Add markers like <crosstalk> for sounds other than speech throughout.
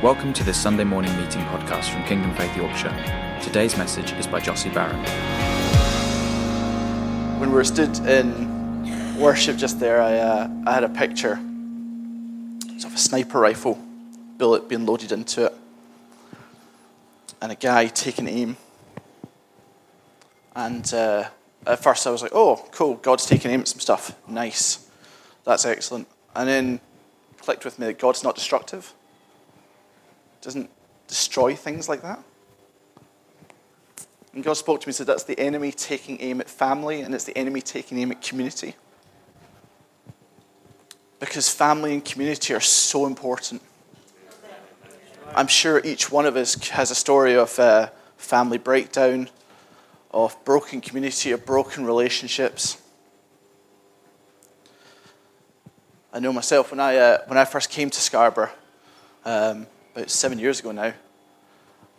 Welcome to this Sunday morning meeting podcast from Kingdom Faith Yorkshire. Today's message is by Jossie Barron. When we were stood in worship just there, I, uh, I had a picture of a sniper rifle, bullet being loaded into it, and a guy taking aim. And uh, at first I was like, oh, cool, God's taking aim at some stuff. Nice. That's excellent. And then clicked with me that God's not destructive, doesn't destroy things like that. And God spoke to me and said, That's the enemy taking aim at family, and it's the enemy taking aim at community. Because family and community are so important. I'm sure each one of us has a story of uh, family breakdown, of broken community, of broken relationships. I know myself when I, uh, when I first came to Scarborough, um, about seven years ago now,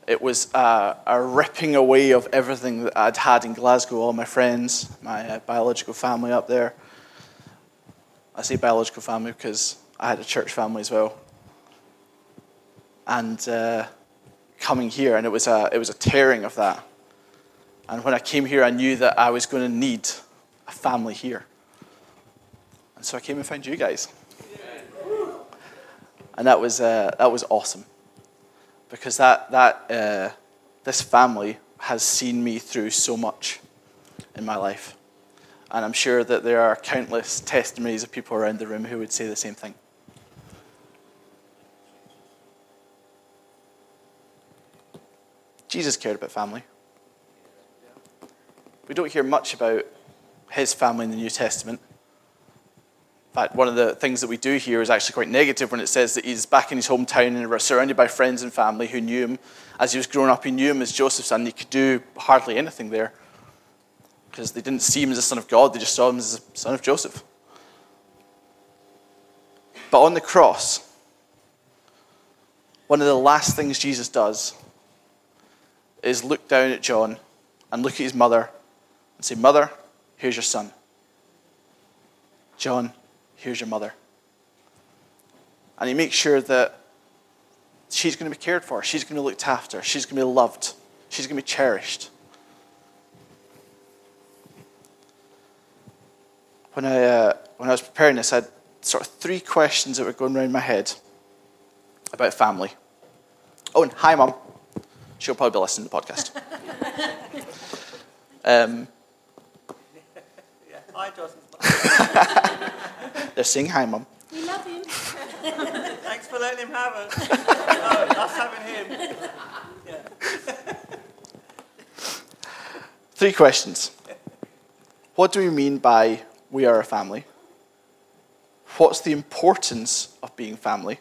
it was uh, a ripping away of everything that I'd had in Glasgow, all my friends, my uh, biological family up there. I say biological family because I had a church family as well. And uh, coming here, and it was, a, it was a tearing of that. And when I came here, I knew that I was going to need a family here. And so I came and found you guys. And that was, uh, that was awesome because that, that, uh, this family has seen me through so much in my life. And I'm sure that there are countless testimonies of people around the room who would say the same thing. Jesus cared about family. We don't hear much about his family in the New Testament. Fact, one of the things that we do here is actually quite negative when it says that he's back in his hometown and surrounded by friends and family who knew him as he was growing up. He knew him as Joseph's son. He could do hardly anything there because they didn't see him as a son of God, they just saw him as a son of Joseph. But on the cross, one of the last things Jesus does is look down at John and look at his mother and say, Mother, here's your son. John, here's your mother. And he makes sure that she's going to be cared for, she's going to be looked after, she's going to be loved, she's going to be cherished. When I, uh, when I was preparing this, I had sort of three questions that were going around my head about family. Oh, and hi, Mum. She'll probably be listening to the podcast. <laughs> um, yeah, hi, Jocelyn. <laughs> They're saying hi, Mum. We love him. <laughs> Thanks for letting him have us. <laughs> no, us having him. Yeah. Three questions. What do we mean by we are a family? What's the importance of being family?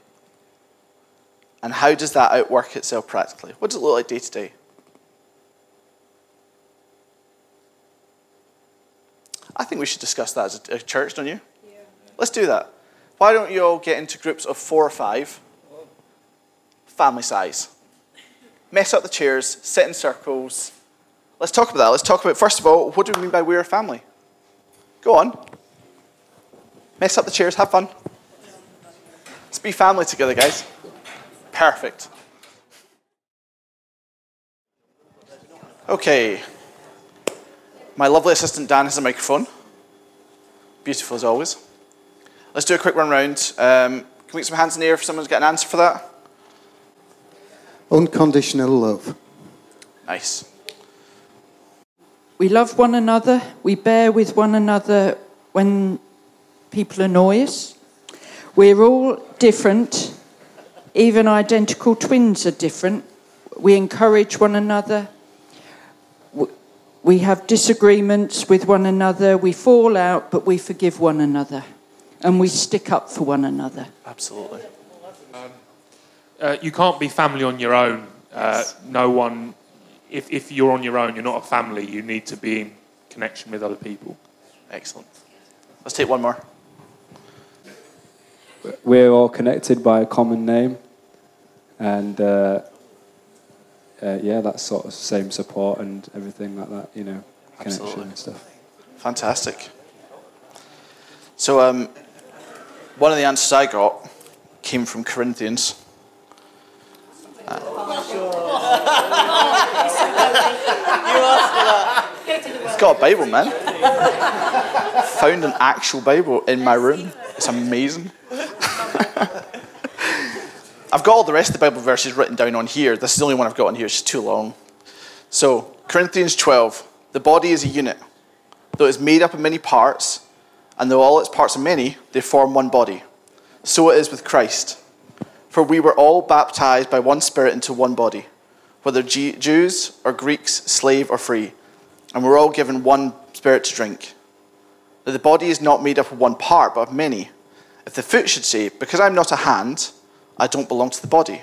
And how does that outwork itself practically? What does it look like day to day? I think we should discuss that as a, a church, don't you? Let's do that. Why don't you all get into groups of four or five, family size? Mess up the chairs, sit in circles. Let's talk about that. Let's talk about, first of all, what do we mean by we're a family? Go on. Mess up the chairs, have fun. Let's be family together, guys. Perfect. Okay. My lovely assistant Dan has a microphone. Beautiful as always. Let's do a quick run round. Um, can we get some hands in the air if someone's got an answer for that? Unconditional love. Nice. We love one another. We bear with one another when people annoy us. We're all different. Even identical twins are different. We encourage one another. We have disagreements with one another. We fall out, but we forgive one another. And we stick up for one another. Absolutely. Uh, you can't be family on your own. Uh, no one, if, if you're on your own, you're not a family. You need to be in connection with other people. Excellent. Let's take one more. We're all connected by a common name. And uh, uh, yeah, that's sort of same support and everything like that, you know, connection Absolutely. and stuff. Fantastic. So, um, one of the answers I got came from Corinthians. <laughs> Uh, it's got a Bible, man. Found an actual Bible in my room. It's amazing. <laughs> I've got all the rest of the Bible verses written down on here. This is the only one I've got on here. It's just too long. So, Corinthians 12. The body is a unit. Though it's made up of many parts, and though all its parts are many, they form one body. So it is with Christ. For we were all baptized by one Spirit into one body, whether Jews or Greeks, slave or free, and we're all given one Spirit to drink. That the body is not made up of one part, but of many. If the foot should say, Because I'm not a hand, I don't belong to the body,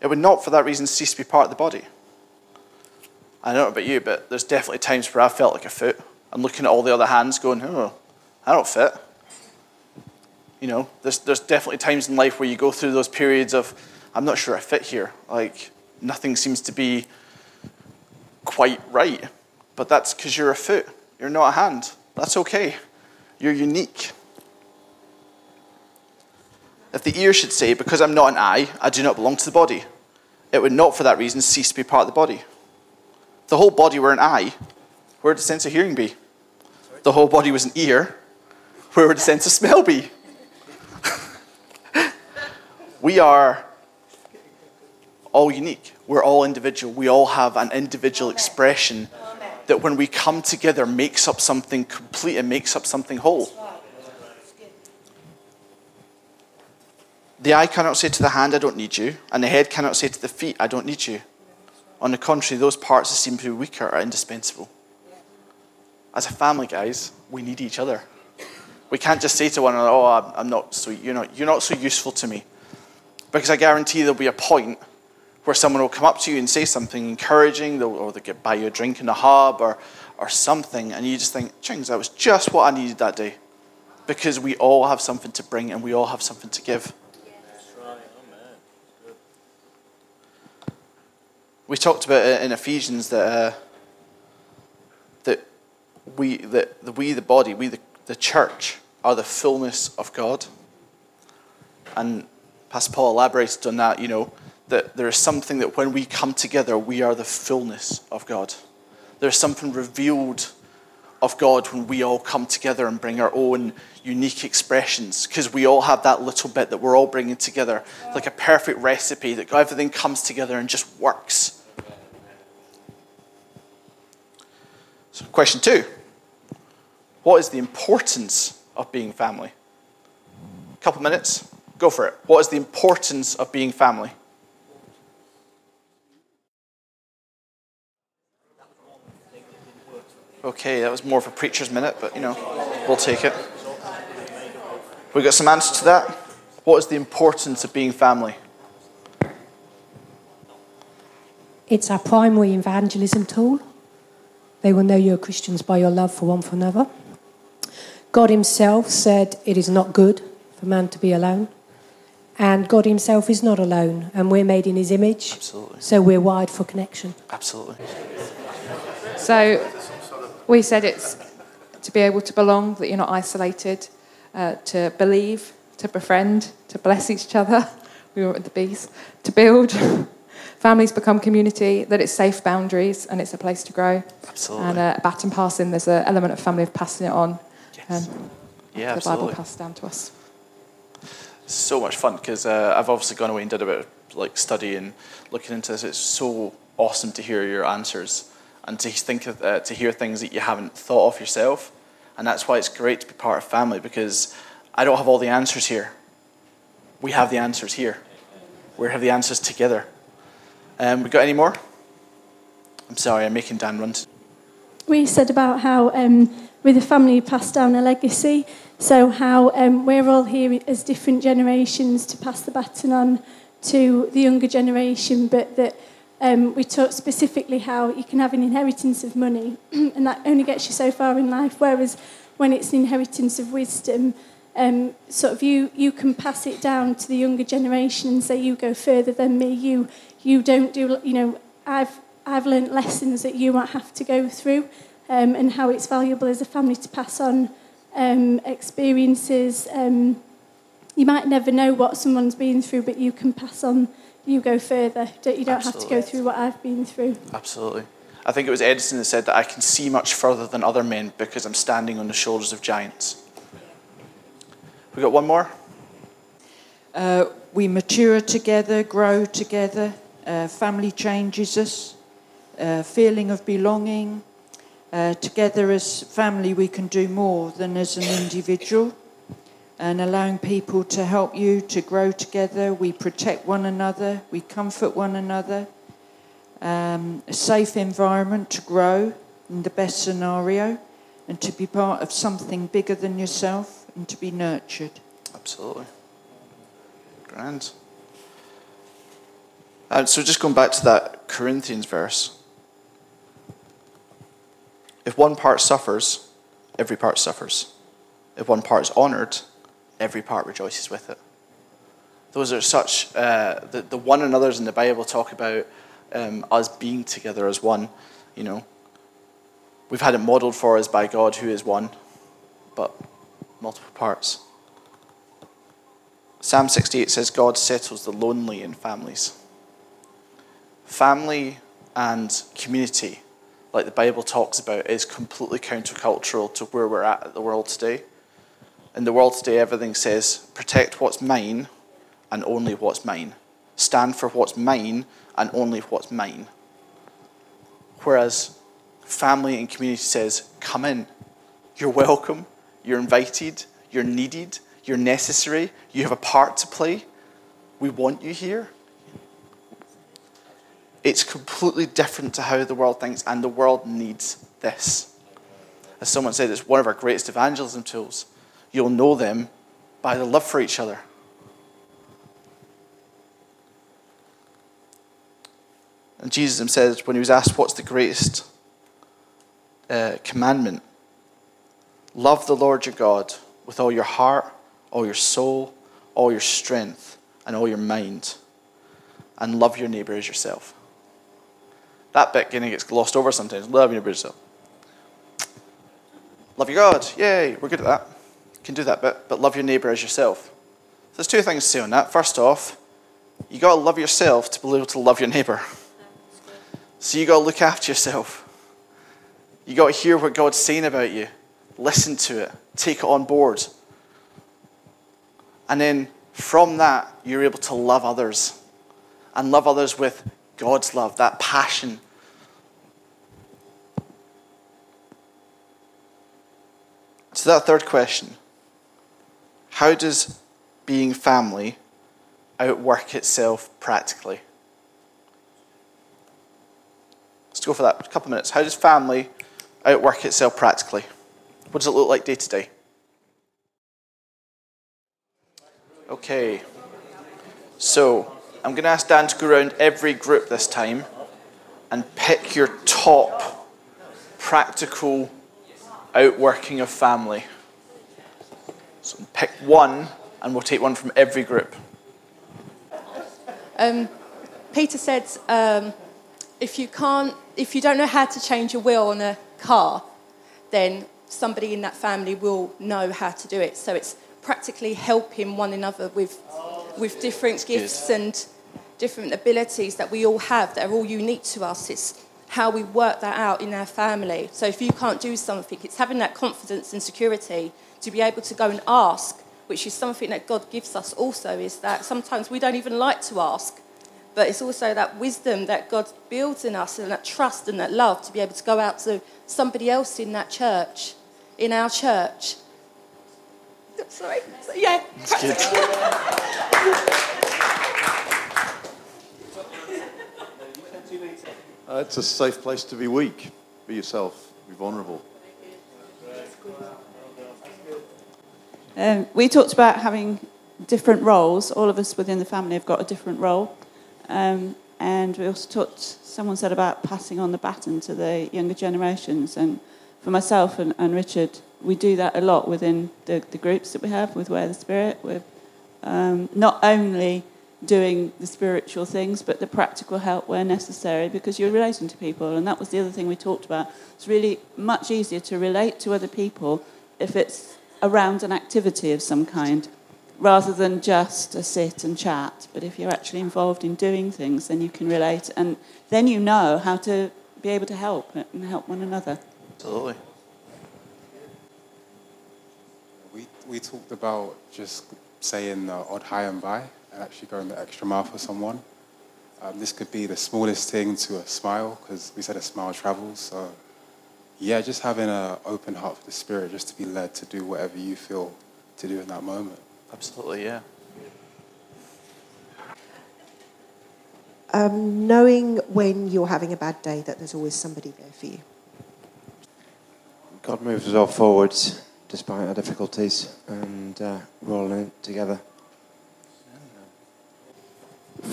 it would not for that reason cease to be part of the body. I don't know about you, but there's definitely times where I felt like a foot. I'm looking at all the other hands going, oh, I don't fit. You know, there's, there's definitely times in life where you go through those periods of, I'm not sure I fit here. Like, nothing seems to be quite right. But that's because you're a foot, you're not a hand. That's okay. You're unique. If the ear should say, Because I'm not an eye, I do not belong to the body, it would not for that reason cease to be part of the body. the whole body were an eye, where would the sense of hearing be? the whole body was an ear, where would the sense of smell be? we are all unique. We're all individual. We all have an individual expression that when we come together makes up something complete and makes up something whole. The eye cannot say to the hand, I don't need you, and the head cannot say to the feet, I don't need you. On the contrary, those parts that seem to be weaker are indispensable. As a family, guys, we need each other. We can't just say to one another, "Oh, I'm not so you're not you're not so useful to me," because I guarantee there'll be a point where someone will come up to you and say something encouraging, or they get buy you a drink in the hub or or something, and you just think, "Chings, that was just what I needed that day," because we all have something to bring and we all have something to give. We talked about it in Ephesians that uh, that we that the, we the body we the, the church are the fullness of God. And Pastor Paul elaborated on that. You know that there is something that when we come together, we are the fullness of God. There's something revealed of God when we all come together and bring our own unique expressions because we all have that little bit that we're all bringing together like a perfect recipe that everything comes together and just works So, question two What is the importance of being family? A couple minutes, go for it. What is the importance of being family? Okay, that was more of a preacher's minute, but you know, we'll take it. We got some answers to that. What is the importance of being family? It's our primary evangelism tool. They will know you're Christians by your love for one for another. God Himself said it is not good for man to be alone. And God Himself is not alone, and we're made in His image. Absolutely. So we're wired for connection. Absolutely. So we said it's to be able to belong, that you're not isolated, uh, to believe, to befriend, to bless each other. <laughs> We were at the bees. To build. <laughs> families become community, that it's safe boundaries and it's a place to grow. Absolutely. And uh, baton passing, there's an element of family of passing it on. Yes. Um, yeah, the absolutely. Bible passed down to us. so much fun because uh, I've obviously gone away and did a bit of like study and looking into this. It's so awesome to hear your answers and to think of, uh, to hear things that you haven't thought of yourself. And that's why it's great to be part of family because I don't have all the answers here. We have the answers here. We have the answers together. Um, we got any more? I'm sorry, I'm making Dan run. We said about how um, with a family you pass down a legacy. So how um, we're all here as different generations to pass the baton on to the younger generation, but that um, we talked specifically how you can have an inheritance of money, <clears throat> and that only gets you so far in life. Whereas when it's an inheritance of wisdom, um, sort of you you can pass it down to the younger generation and say you go further than me. You you don't do, you know, I've, I've learned lessons that you might have to go through um, and how it's valuable as a family to pass on um, experiences. Um, you might never know what someone's been through, but you can pass on, you go further. You don't have to go through what I've been through. Absolutely. I think it was Edison that said that I can see much further than other men because I'm standing on the shoulders of giants. We got one more? Uh, we mature together, grow together, uh, family changes us, uh, feeling of belonging. Uh, together as family, we can do more than as an individual. And allowing people to help you to grow together, we protect one another, we comfort one another. Um, a safe environment to grow in the best scenario, and to be part of something bigger than yourself, and to be nurtured. Absolutely. Grand. And so just going back to that Corinthians verse. If one part suffers, every part suffers. If one part is honoured, every part rejoices with it. Those are such, uh, the, the one another's in the Bible talk about um, us being together as one, you know. We've had it modeled for us by God, who is one, but multiple parts. Psalm 68 says, God settles the lonely in families. Family and community, like the Bible talks about, is completely countercultural to where we're at in the world today. In the world today, everything says, protect what's mine and only what's mine. Stand for what's mine and only what's mine. Whereas family and community says, come in. You're welcome. You're invited. You're needed. You're necessary. You have a part to play. We want you here. It's completely different to how the world thinks, and the world needs this. As someone said, it's one of our greatest evangelism tools. You'll know them by the love for each other. And Jesus himself, when he was asked what's the greatest uh, commandment, love the Lord your God with all your heart, all your soul, all your strength, and all your mind, and love your neighbor as yourself. That bit kind of gets glossed over sometimes. Love your neighbor yourself. Love your God. Yay, we're good at that. Can do that bit, but love your neighbor as yourself. So there's two things to say on that. First off, you got to love yourself to be able to love your neighbor. So you got to look after yourself. You got to hear what God's saying about you, listen to it, take it on board. And then from that, you're able to love others and love others with God's love, that passion. So, that third question how does being family outwork itself practically? Let's go for that. A couple of minutes. How does family outwork itself practically? What does it look like day to day? Okay. So, I'm going to ask Dan to go around every group this time and pick your top practical outworking of family. So, pick one, and we'll take one from every group. Um, Peter said, um, if you can't, if you don't know how to change a wheel on a car, then somebody in that family will know how to do it. So it's practically helping one another with with different gifts and different abilities that we all have that are all unique to us. It's how we work that out in our family. So if you can't do something, it's having that confidence and security to be able to go and ask, which is something that God gives us also, is that sometimes we don't even like to ask. But it's also that wisdom that God builds in us and that trust and that love to be able to go out to somebody else in that church, in our church. Sorry. Yeah. <laughs> Uh, it's a safe place to be weak. Be yourself. Be vulnerable. Um, we talked about having different roles. All of us within the family have got a different role. Um, and we also talked, someone said about passing on the baton to the younger generations. And for myself and, and Richard, we do that a lot within the, the groups that we have with Where the Spirit. We're um, not only doing the spiritual things, but the practical help where necessary because you're relating to people. And that was the other thing we talked about. It's really much easier to relate to other people if it's around an activity of some kind rather than just a sit and chat. But if you're actually involved in doing things, then you can relate. And then you know how to be able to help and help one another. Absolutely. We, we talked about just saying the odd hi and bye and actually going the extra mile for someone. Um, this could be the smallest thing to a smile because we said a smile travels. So, yeah, just having an open heart for the Spirit just to be led to do whatever you feel to do in that moment. Absolutely, yeah. Um, knowing when you're having a bad day that there's always somebody there for you. God moves us all forwards despite our difficulties, and uh, we're all in it together.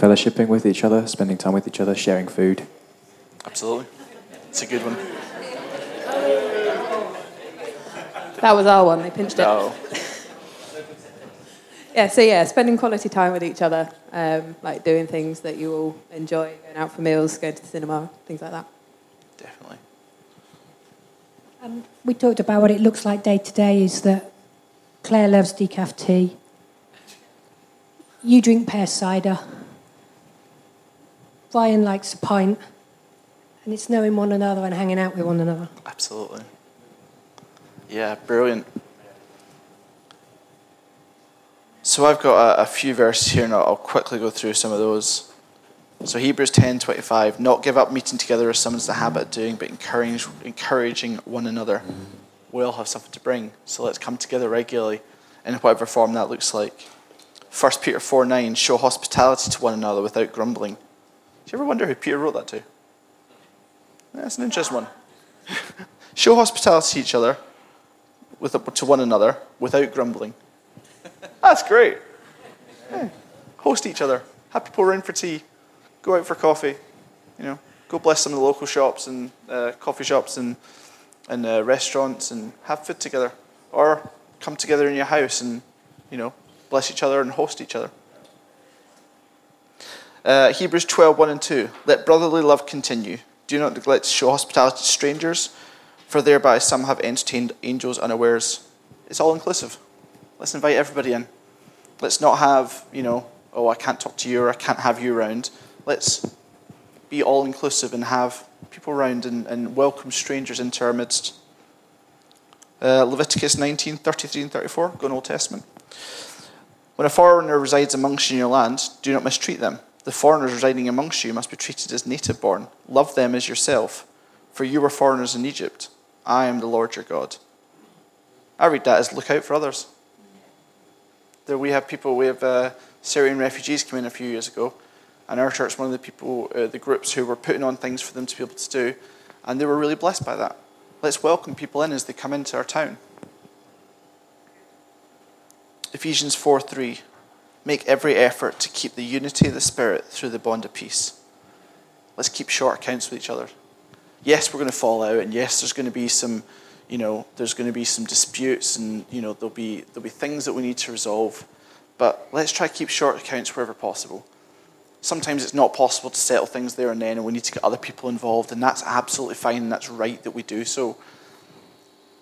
Fellowshipping with each other, spending time with each other, sharing food. Absolutely. It's a good one. That was our one. They pinched it. <laughs> Yeah, so yeah, spending quality time with each other, um, like doing things that you all enjoy, going out for meals, going to the cinema, things like that. Definitely. Um, we talked about what it looks like day to day is that Claire loves decaf tea. You drink pear cider. Brian likes a pint. And it's knowing one another and hanging out with one another. Absolutely. Yeah, brilliant. So I've got a, a few verses here, and I'll, quickly go through some of those. So Hebrews ten twenty five, not give up meeting together as some is the habit of doing, but encourage, encouraging one another. We all have something to bring, so let's come together regularly, in whatever form that looks like. 1 Peter four nine, show hospitality to one another without grumbling. Do you ever wonder who Peter wrote that to? That's an interesting one. show hospitality to each other, with, to one another, without grumbling. That's great. Yeah. Host each other. Have people around for tea. Go out for coffee. You know, go bless some of the local shops and uh, coffee shops and and uh, restaurants and have food together, or come together in your house and you know bless each other and host each other. Uh, Hebrews 12, 1 and 2. Let brotherly love continue. Do not neglect to show hospitality to strangers, for thereby some have entertained angels unawares. It's all inclusive. Let's invite everybody in. Let's not have, you know, oh, I can't talk to you or I can't have you around. Let's be all inclusive and have people around and, and welcome strangers into our midst. Uh, Leviticus 19, 33 and 34, go in Old Testament. When a foreigner resides amongst you in your land, do not mistreat them. The foreigners residing amongst you must be treated as native born. Love them as yourself, for you were foreigners in Egypt. I am the Lord your God. I read that as look out for others. There we have people, we have uh, Syrian refugees come in a few years ago, and our church, one of the people, uh, the groups who were putting on things for them to be able to do, and they were really blessed by that. Let's welcome people in as they come into our town. Ephesians 4 3. Make every effort to keep the unity of the Spirit through the bond of peace. Let's keep short accounts with each other. Yes, we're going to fall out, and yes, there's going to be some, you know, there's going to be some disputes, and you know, there'll be there'll be things that we need to resolve. But let's try to keep short accounts wherever possible. Sometimes it's not possible to settle things there and then, and we need to get other people involved, and that's absolutely fine, and that's right that we do so.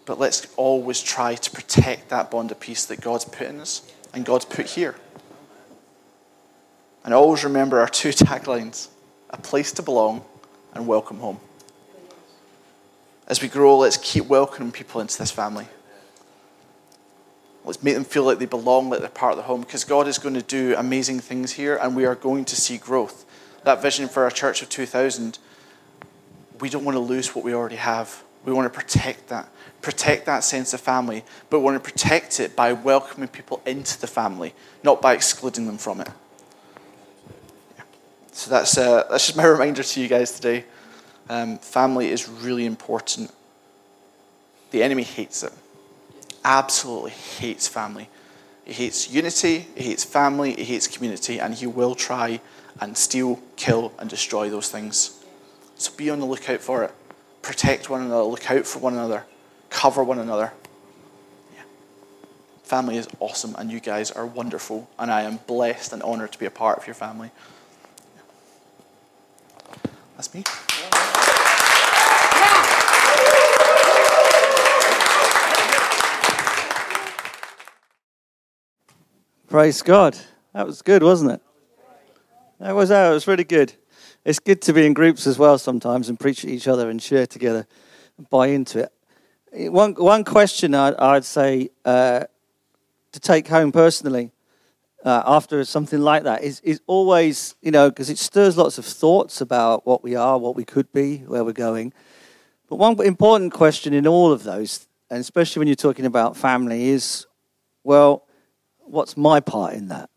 But let's always try to protect that bond of peace that God's put in us and God's put here. And always remember our two <laughs> taglines a place to belong and welcome home. As we grow, let's keep welcoming people into this family. Let's make them feel like they belong, like they're part of the home, because God is going to do amazing things here and we are going to see growth. That vision for our church of 2000, we don't want to lose what we already have. We want to protect that, protect that sense of family, but we want to protect it by welcoming people into the family, not by excluding them from it. So that's, uh, that's just my <laughs> reminder to you guys today. Um, family is really important. The enemy hates it. Absolutely hates family. He hates unity, he hates family, he hates community, and he will try and steal, kill, and destroy those things. So be on the lookout for it. Protect one another, look out for one another, cover one another. Yeah. Family is awesome, and you guys are wonderful, and I am blessed and honored to be a part of your family. That's me. Praise God. That was good, wasn't it? That was that. It was really good. it's good to be in groups as well sometimes and preach at each other and share together and buy into it. One, one question I'd, I'd say uh, to take home personally uh, after something like that is, is always, you know, because it stirs lots of thoughts about what we are, what we could be, where we're going. But one important question in all of those, and especially when you're talking about family, is, well, what's my part in that?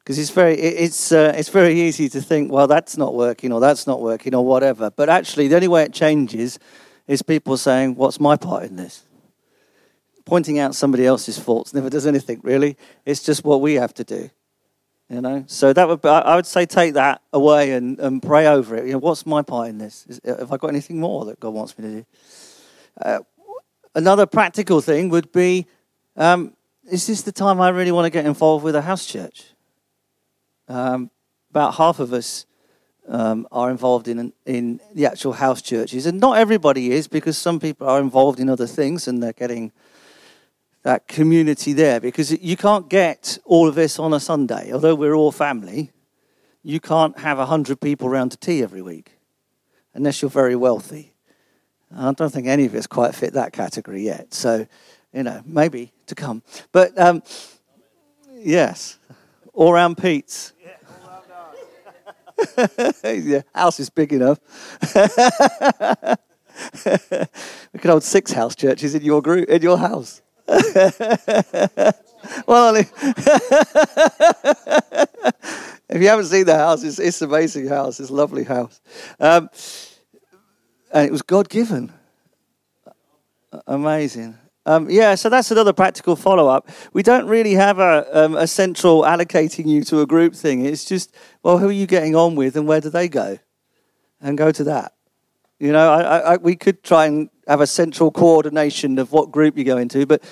Because it's very, it's, uh, it's very easy to think, well, that's not working, or that's not working, or whatever. But actually, the only way it changes is people saying, what's my part in this? Pointing out somebody else's faults never does anything, really. It's just what we have to do. You know, so that would be, I would say take that away and, and pray over it. You know, what's my part in this? Is, have I got anything more that God wants me to do? Uh, another practical thing would be: um, Is this the time I really want to get involved with a house church? Um, about half of us um, are involved in in the actual house churches, and not everybody is because some people are involved in other things and they're getting that community there because you can't get all of this on a Sunday. Although we're all family, you can't have 100 people around to tea every week unless you're very wealthy. I don't think any of us quite fit that category yet. So, you know, maybe to come. But um, yes, all round Pete's. <laughs> yeah, house is big enough. <laughs> we could hold six house churches in your group, in your house. <laughs> well, <laughs> if you haven't seen the house, it's, it's an amazing house. It's a lovely house. Um, and it was God given. Amazing. Um, yeah, so that's another practical follow up. We don't really have a, um, a central allocating you to a group thing. It's just, well, who are you getting on with and where do they go? And go to that. You know, I, I, we could try and have a central coordination of what group you go into, but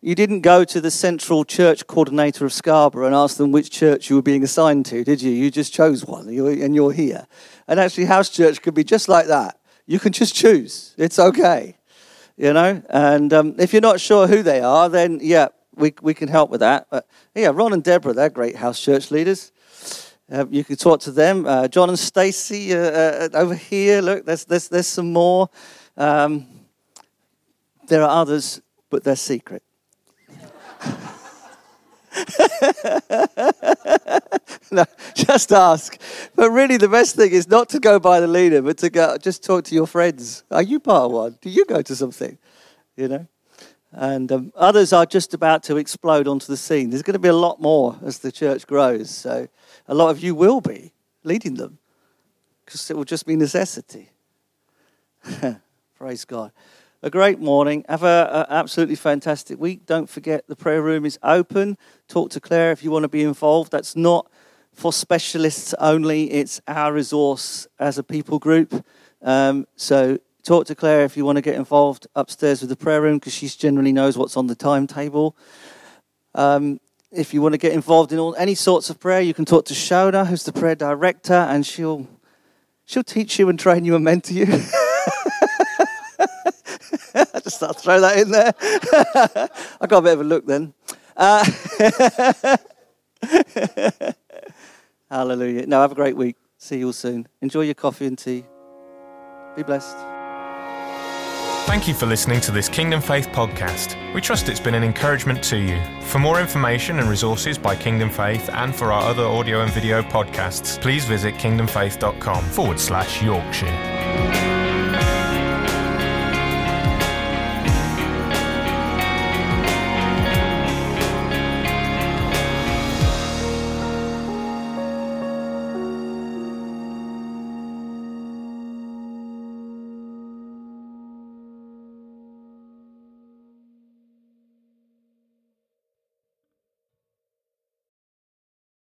you didn't go to the central church coordinator of Scarborough and ask them which church you were being assigned to, did you? You just chose one and you're here. And actually, house church could be just like that. You can just choose. It's okay. You know? And um, if you're not sure who they are, then yeah, we, we can help with that. But yeah, Ron and Deborah, they're great house church leaders. Uh, you can talk to them. Uh, John and Stacey uh, uh, over here. Look, there's, there's, there's some more. Um, there are others, but they're secret. <laughs> no, just ask. But really, the best thing is not to go by the leader, but to go just talk to your friends. Are you part of one? Do you go to something? You know. And um, others are just about to explode onto the scene. There's going to be a lot more as the church grows. So a lot of you will be leading them because it will just be necessity. <laughs> Praise God. A great morning. Have an absolutely fantastic week. Don't forget the prayer room is open. Talk to Claire if you want to be involved. That's not for specialists only, it's our resource as a people group. Um, so talk to Claire if you want to get involved upstairs with the prayer room because she generally knows what's on the timetable. Um, if you want to get involved in all, any sorts of prayer, you can talk to Shona, who's the prayer director, and she'll she'll teach you and train you and mentor you. <laughs> <laughs> I just thought I'd throw that in there. <laughs> I got a bit of a look then. Uh, <laughs> hallelujah. Now, have a great week. See you all soon. Enjoy your coffee and tea. Be blessed. Thank you for listening to this Kingdom Faith podcast. We trust it's been an encouragement to you. For more information and resources by Kingdom Faith and for our other audio and video podcasts, please visit kingdomfaith.com forward slash Yorkshire.